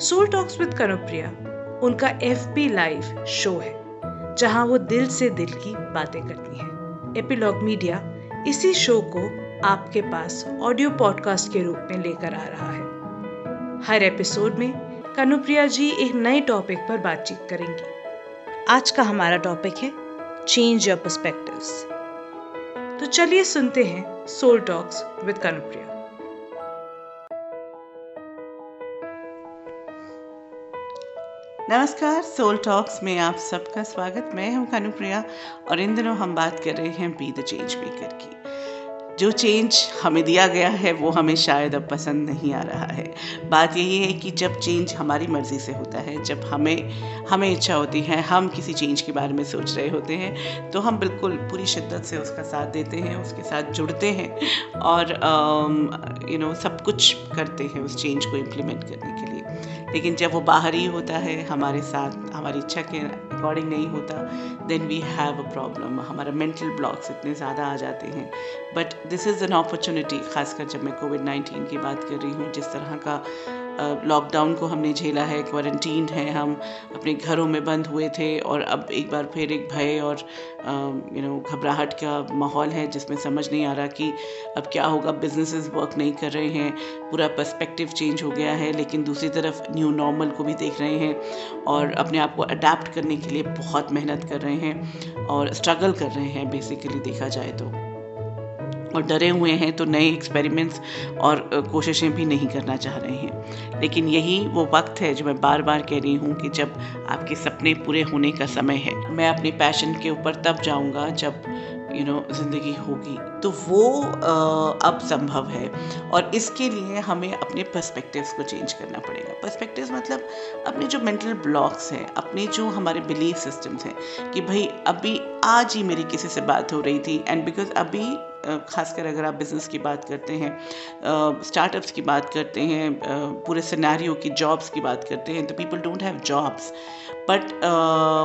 Soul talks with Kanupriya उनका F P live show है, जहाँ वो दिल से दिल की बातें करती हैं। एपिलॉग मीडिया इसी शो को आपके पास ऑडियो पॉडकास्ट के रूप में लेकर आ रहा है। हर एपिसोड में कनुप्रिया जी एक नए टॉपिक पर बातचीत करेंगी। आज का हमारा टॉपिक है चेंज योर पर्सपेक्टिव्स तो चलिए सुनते हैं सोल टॉक्स विद कनुप्रिया नमस्कार सोल टॉक्स में आप सबका स्वागत। मैं हूँ कानुप्रिया और इन दिनों हम बात कर रहे हैं बी द चेंज मेकर की। जो चेंज हमें दिया गया है, वो हमें शायद अब पसंद नहीं आ रहा है। बात यही है कि जब चेंज हमारी मर्ज़ी से होता है, जब हमें हमें इच्छा होती है, हम किसी चेंज के बारे में सोच रहे होते हैं तो हम बिल्कुल पूरी शिद्दत से उसका साथ देते हैं, उसके साथ जुड़ते हैं और यू नो सब कुछ करते हैं उस चेंज को इम्प्लीमेंट करने के लिए। लेकिन जब वो बाहर ही होता है, हमारे साथ, हमारी इच्छा के अकॉर्डिंग नहीं होता then we have a problem हमारा मेंटल ब्लॉक्स इतने ज़्यादा आ जाते हैं. But this is an opportunity खासकर जब मैं कोविड नाइन्टीन की बात कर रही हूँ, जिस तरह का लॉकडाउन को हमने झेला है क्वारंटीन है हम, अपने घरों में बंद हुए थे और अब एक बार फिर एक भय और यू नो घबराहट का माहौल है जिसमें समझ नहीं आ रहा कि अब क्या होगा बिजनेसेस वर्क नहीं कर रहे हैं, पूरा पर्सपेक्टिव चेंज हो गया है, लेकिन दूसरी तरफ़ न्यू नॉर्मल को भी देख रहे हैं और अपने आप को अडेप्ट करने के लिए बहुत मेहनत कर रहे हैं और स्ट्रगल कर रहे हैं बेसिकली देखा जाए तो। डरे हुए हैं तो नए एक्सपेरिमेंट्स और कोशिशें भी नहीं करना चाह रहे हैं। लेकिन यही वो वक्त है जो मैं बार बार कह रही हूँ कि जब आपके सपने पूरे होने का समय है, मैं अपने पैशन के ऊपर तब जाऊँगा जब यू नो ज़िंदगी होगी। तो वो अब संभव है और इसके लिए हमें अपने पर्सपेक्टिव्स को चेंज करना पड़ेगा। पर्सपेक्टिव्स मतलब अपने जो मेंटल ब्लॉक्स हैं, अपने जो हमारे बिलीफ सिस्टम्स हैं कि भाई अभी आज ही मेरी किसी से बात हो रही थी एंड बिकॉज़ अभी खासकर अगर आप बिज़नेस की बात करते हैं स्टार्टअप्स की बात करते हैं पूरे सिनेरियो की जॉब्स की बात करते हैं तो people don't have jobs but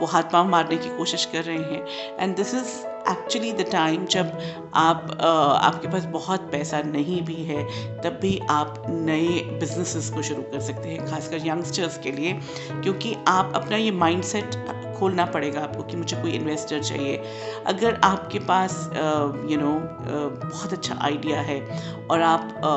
वो हाथ पाँव मारने की कोशिश कर रहे हैं. And this is actually the time जब आप uh, आपके पास बहुत पैसा नहीं भी है तब भी आप नए बिजनेसेस को शुरू कर सकते हैं खासकर यंगस्टर्स के लिए. क्योंकि आप अपना ये माइंडसेट खोलना पड़ेगा आपको कि मुझे कोई इन्वेस्टर चाहिए। अगर आपके पास यू नो बहुत अच्छा आइडिया है और आप आ,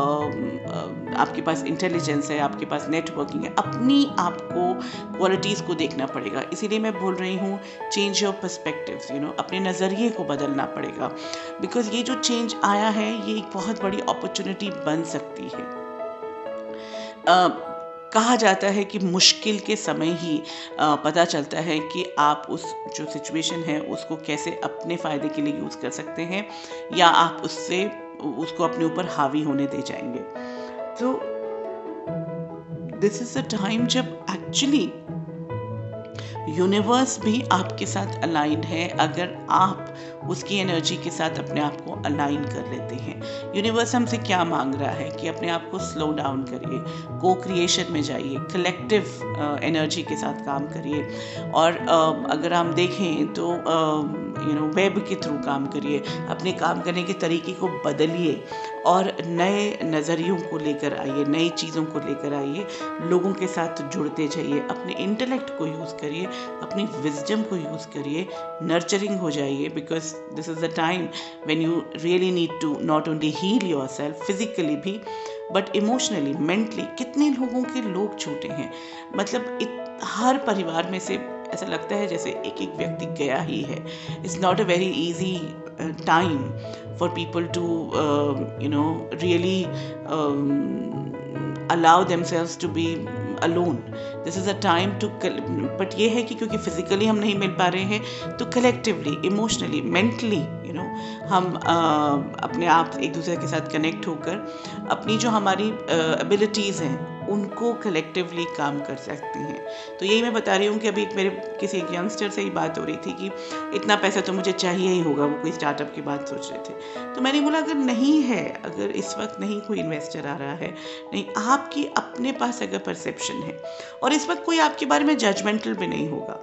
आपके पास इंटेलिजेंस है आपके पास नेटवर्किंग है अपनी आपको क्वालिटीज़ को देखना पड़ेगा। इसीलिए मैं बोल रही हूँ change your perspective you know अपने नज़रिए को बदलना पड़ेगा। बिकॉज़ ये जो चेंज आया है ये एक बहुत बड़ी अपॉर्चुनिटी बन सकती है। कहा जाता है कि मुश्किल के समय ही पता चलता है कि आप उस जो सिचुएशन है, उसको कैसे अपने फ़ायदे के लिए यूज़ कर सकते हैं, या आप उससे, उसको अपने ऊपर हावी होने दे जाएँगे। तो दिस इज़ अ टाइम जब एक्चुअली यूनिवर्स भी आपके साथ अलाइन है अगर आप उसकी एनर्जी के साथ अपने आप को अलाइन कर लेते हैं। यूनिवर्स हमसे क्या मांग रहा है कि अपने आप को स्लो डाउन करिए को क्रिएशन में जाइए कलेक्टिव एनर्जी के साथ काम करिए। और uh, अगर हम देखें तो यू नो वेब के थ्रू काम करिए अपने काम करने के तरीके को बदलिए। और नए नज़रियों को लेकर आइए नई चीज़ों को लेकर आइए। लोगों के साथ जुड़ते जाइए अपने इंटेलेक्ट को यूज़ करिए अपनी विजडम को यूज़ करिए नर्चरिंग हो जाइए because this is the time when you really need to not only heal yourself physically भी बट इमोशनली मेंटली कितने लोगों के लोग छूटे हैं। मतलब इत, हर परिवार में से ऐसा लगता है जैसे एक एक व्यक्ति गया ही है। It's not a very easy time for people to you know really allow themselves to be alone this is a time to but ये है कि क्योंकि फिजिकली हम नहीं मिल पा रहे हैं तो collectively emotionally mentally you know हम uh, अपने आप एक दूसरे के साथ कनेक्ट होकर अपनी जो हमारी एबिलिटीज़ uh, हैं उनको कलेक्टिवली काम कर सकते हैं। तो यही मैं बता रही हूँ कि अभी एक मेरे किसी एक यंगस्टर से ही बात हो रही थी कि इतना पैसा तो मुझे चाहिए ही होगा, वो कोई स्टार्टअप की बात सोच रहे थे। तो मैंने बोला, अगर नहीं है, अगर इस वक्त नहीं कोई इन्वेस्टर आ रहा है, नहीं, आपकी अपने पास अगर परसेप्शन है और इस वक्त कोई आपके बारे में जजमेंटल भी नहीं होगा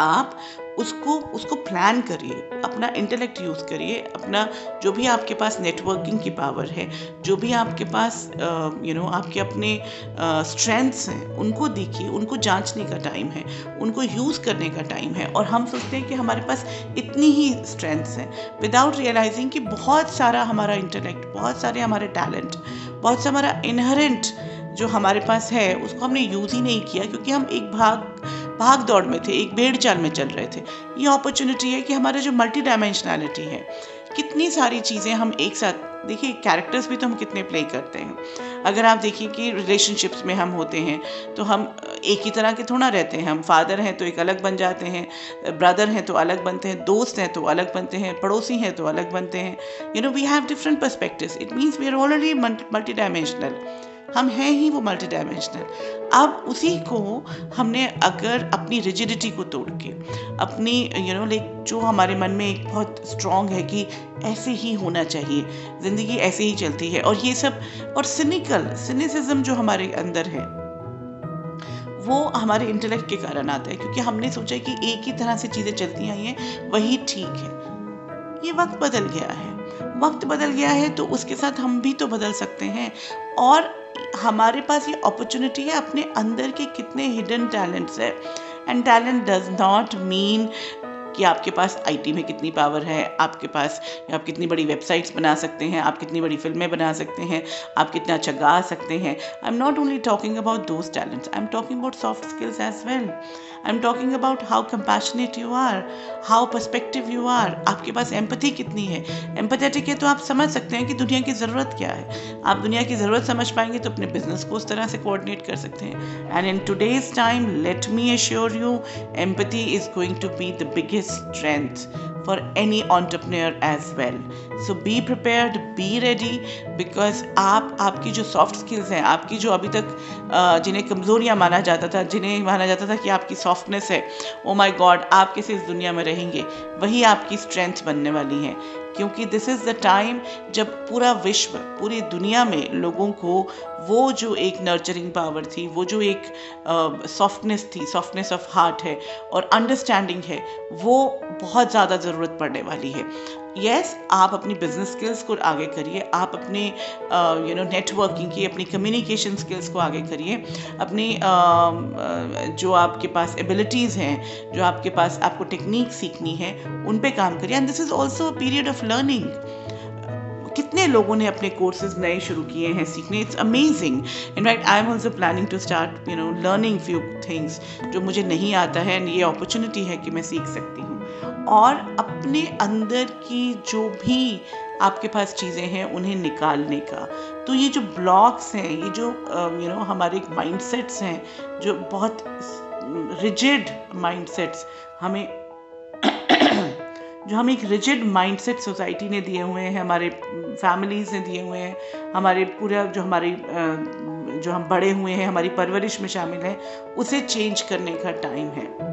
आप उसको उसको प्लान करिए, अपना इंटेलेक्ट यूज़ करिए, अपना जो भी आपके पास नेटवर्किंग की पावर है, जो भी आपके पास यू नो आपके अपने स्ट्रेंथ्स हैं, उनको देखिए, उनको जांचने का टाइम है, उनको यूज़ करने का टाइम है, और हम सोचते हैं कि हमारे पास इतनी ही स्ट्रेंथ्स हैं विदाउट रियलाइजिंग कि बहुत सारा हमारा इंटेलेक्ट बहुत सारे हमारे टैलेंट बहुत सा हमारा इनहरेंट जो हमारे पास है, उसको हमने यूज़ ही नहीं किया, क्योंकि हम एक भाग भाग दौड़ में थे, एक बेड़ चाल में चल रहे थे। ये अपॉर्चुनिटी है कि हमारा जो मल्टी डायमेंशनैलिटी है, कितनी सारी चीज़ें हम एक साथ, देखिए कैरेक्टर्स भी तो हम कितने प्ले करते हैं। अगर आप देखिए कि रिलेशनशिप्स में हम होते हैं तो हम, एक ही तरह के थोड़ा रहते हैं। हम फादर हैं तो एक अलग बन जाते हैं ब्रदर हैं तो अलग बनते हैं, दोस्त हैं तो अलग बनते हैं, पड़ोसी हैं तो अलग बनते हैं। You know we have different perspectives it means we are already multi dimensional हम हैं ही वो मल्टी डायमेंशनल अब उसी को हमने अगर अपनी रिजिडिटी को तोड़ के, अपनी यू नो लाइक जो हमारे मन में एक बहुत स्ट्रॉन्ग है कि ऐसे ही होना चाहिए, ज़िंदगी ऐसे ही चलती है और ये सब, और सिनिकल सिनिसिज्म जो हमारे अंदर है, वो हमारे इंटेलेक्ट के कारण आता है क्योंकि हमने सोचा कि एक ही तरह से चीज़ें चलती आई हैं, वही ठीक है। ये वक्त बदल गया है। वक्त बदल गया है तो उसके साथ हम भी तो बदल सकते हैं और हमारे पास ये अपॉर्चुनिटी है, अपने अंदर के कितने हिडन टैलेंट्स है। And talent does not mean कि आपके पास आईटी में कितनी पावर है, आपके पास, आप कितनी बड़ी वेबसाइट्स बना सकते हैं, आप कितनी बड़ी फ़िल्में बना सकते हैं, आप कितना अच्छा गा सकते हैं। I am not only talking about those talents I am talking about soft skills as well I am talking about how compassionate you are how perspective you are आपके पास एम्पथी कितनी है? एम्पथेटिक है तो आप समझ सकते हैं कि दुनिया की ज़रूरत क्या है। आप दुनिया की ज़रूरत समझ पाएँगे तो अपने बिज़नेस को उस तरह से कोऑर्डिनेट कर सकते हैं। And in today's time let me assure you empathy is going to be the biggest strength for any entrepreneur as well. So be prepared, be ready, because आप, आपकी जो सॉफ्ट स्किल्स हैं, आपकी जो अभी तक जिन्हें कमज़ोरियाँ माना जाता था, जिन्हें माना जाता था कि आपकी सॉफ्टनेस है ओ माय गॉड आप कैसे इस दुनिया में रहेंगे, वही आपकी स्ट्रेंथ बनने वाली है। क्योंकि दिस इज़ द टाइम जब पूरा विश्व पूरी दुनिया में लोगों को वो जो एक नर्चरिंग पावर थी वो जो एक सॉफ्टनेस uh, थी सॉफ्टनेस ऑफ़ हार्ट है और अंडरस्टैंडिंग है वो बहुत ज़्यादा ज़रूरत पड़ने वाली है। यस yes, आप अपनी बिज़नेस स्किल्स को आगे करिए। आप अपने यू नो नेटवर्किंग की अपनी कम्युनिकेशन स्किल्स को आगे करिए। अपनी uh, जो आपके पास एबिलिटीज़ हैं जो आपके पास आपको टेक्निक सीखनी है उन पे काम करिए। And this is also a period of learning कितने लोगों ने अपने कोर्सेज नए शुरू किए हैं सीखने? It's amazing in fact I am also planning to start you know learning few things जो मुझे नहीं आता है। एंड ये अपॉर्चुनिटी है कि मैं सीख सकती हूँ। और अपने अंदर की जो भी आपके पास चीज़ें हैं उन्हें निकालने का। तो ये जो ब्लॉक्स हैं, ये जो यू नो हमारे माइंडसेट्स हैं, जो बहुत रिजिड माइंडसेट्स हमें जो हमें एक रिजिड माइंडसेट सोसाइटी ने दिए हुए हैं, हमारे फैमिलीज़ ने दिए हुए हैं, हमारे पूरा जो हमारी जो हम बड़े हुए हैं, हमारी परवरिश में शामिल हैं, उसे चेंज करने का टाइम है।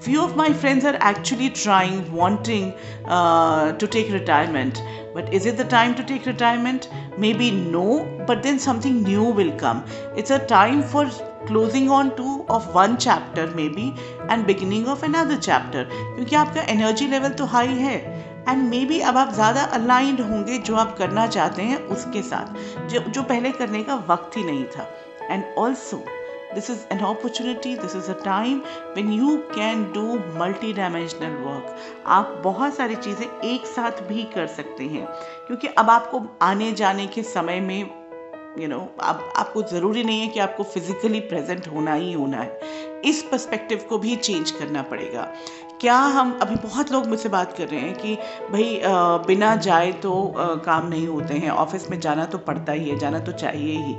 few of my friends are actually trying wanting uh, to take retirement but is it the time to take retirement maybe no but then something new will come it's a time for closing on two of one chapter maybe and beginning of another chapter क्योंकि आपका energy level तो high है and maybe अब आप ज़्यादा aligned होंगे जो आप करना चाहते हैं उसके साथ जो जो पहले करने का वक्त ही नहीं था and also this is an opportunity this is a time when you can do multi dimensional work आप बहुत सारी चीज़ें एक साथ भी कर सकते हैं क्योंकि अब आपको आने जाने के समय में यू you नो know, अब आपको ज़रूरी नहीं है कि आपको फिज़िकली प्रेजेंट होना ही होना है। इस पर्सपेक्टिव को भी चेंज करना पड़ेगा। क्या हम अभी बहुत लोग मुझसे बात कर रहे हैं कि भाई बिना जाए तो आ, काम नहीं होते हैं ऑफ़िस में जाना तो पड़ता ही है जाना तो चाहिए ही।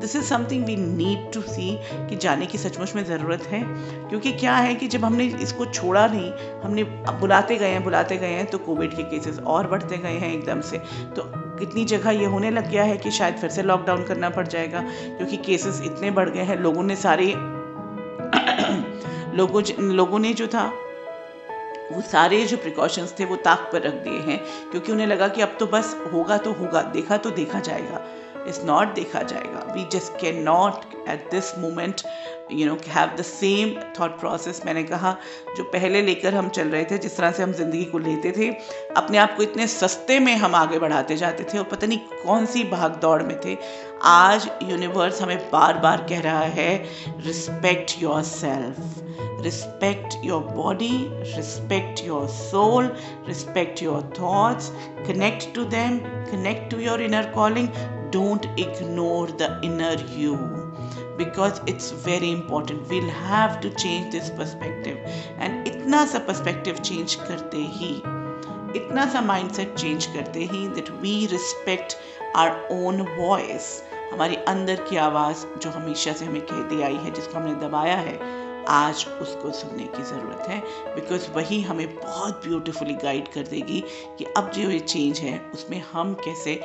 This is something we need to see कि जाने की सचमुच में ज़रूरत है। क्योंकि क्या है कि जब हमने इसको छोड़ा नहीं हमने बुलाते गए हैं बुलाते गए हैं तो कोविड के केसेस और बढ़ते गए हैं एकदम से। तो कितनी जगह ये होने लग गया है कि शायद फिर से लॉकडाउन करना पड़ जाएगा, क्योंकि केसेस इतने बढ़ गए हैं, लोगों ने सारे लोगों लोगों ने जो था, वो सारे जो प्रिकॉशंस थे, वो ताक पर रख दिए हैं, क्योंकि उन्हें लगा कि अब तो बस होगा तो होगा, देखा तो देखा जाएगा इज़ नॉट देखा जाएगा। We just can not at this moment you know have the same thought process मैंने कहा जो पहले लेकर हम चल रहे थे जिस तरह से हम ज़िंदगी को लेते थे अपने आप को इतने सस्ते में हम आगे बढ़ाते जाते थे और पता नहीं कौन सी भाग दौड़ में थे आज यूनिवर्स हमें बार बार कह रहा है respect yourself respect your body respect your soul respect your thoughts, connect to them, connect to your inner calling. Don't ignore the inner you because it's very important. We'll have to change this perspective. And itna sa perspective change karte hi, itna sa mindset change karte hi that we respect our own voice. हमारी अंदर की आवाज़ जो हमेशा से हमें कहती आई है जिसको हमने दबाया है आज उसको सुनने की ज़रूरत है बिकॉज़ वही हमें बहुत ब्यूटिफुली गाइड कर देगी कि अब जो ये चेंज है उसमें हम कैसे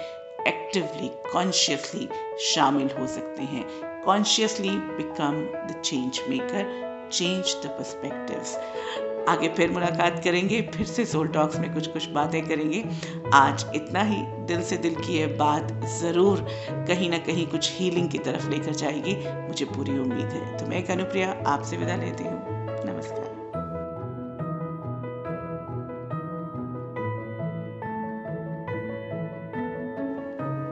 एक्टिवली कॉन्शियसली शामिल हो सकते हैं। Consciously become the change maker change the perspectives आगे फिर मुलाकात करेंगे, फिर से सोल टॉक्स में कुछ कुछ बातें करेंगे। आज इतना ही। दिल से दिल की ये बात ज़रूर कहीं ना कहीं कुछ हीलिंग की तरफ़ लेकर जाएगी। मुझे पूरी उम्मीद है। तो मैं कनुप्रिया, आपसे विदा लेती हूँ। नमस्कार।